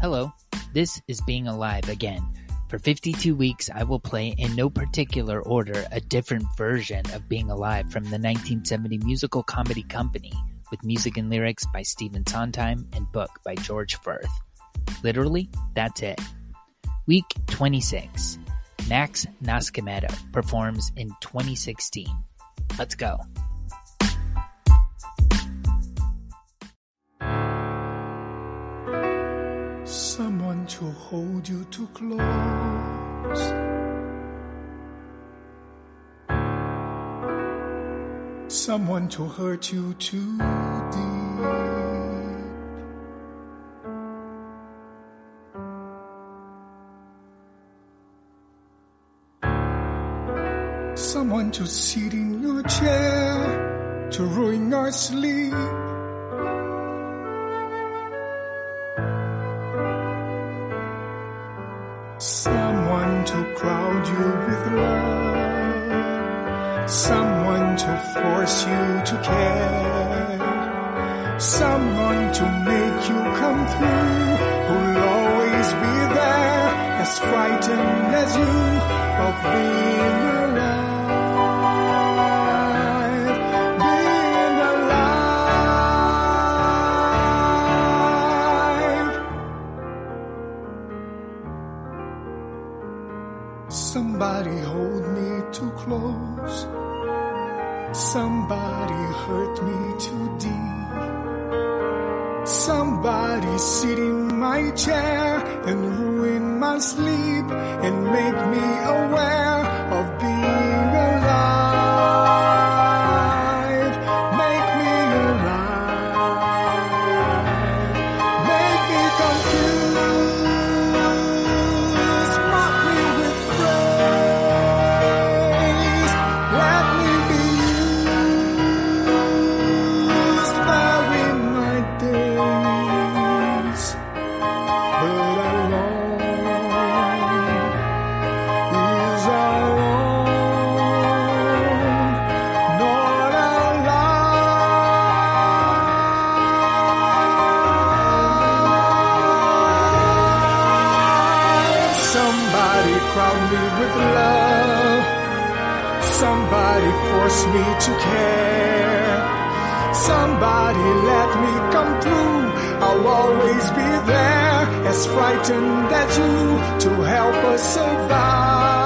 Hello, this is Being Alive again. For 52 weeks, I will play in no particular order a different version of Being Alive from the 1970 musical comedy Company, with music and lyrics by Stephen Sondheim and book by George Furth. Literally, that's it. Week 26. Max Nascimento performs in 2016. Let's go. Someone to hold you too close. Someone to hurt you too deep. Someone to sit in your chair to ruin our sleep. Someone to crowd you with love. Someone to force you to care. Someone to make you come through. Who'll always be there, as frightened as you of being Somebody hold me too close. Somebody hurt me too deep. Somebody sit in my chair and ruin my sleep and make me aware Somebody crown me with love. Somebody force me to care. Somebody let me come through. I'll always be there, as frightened as you, to help us survive.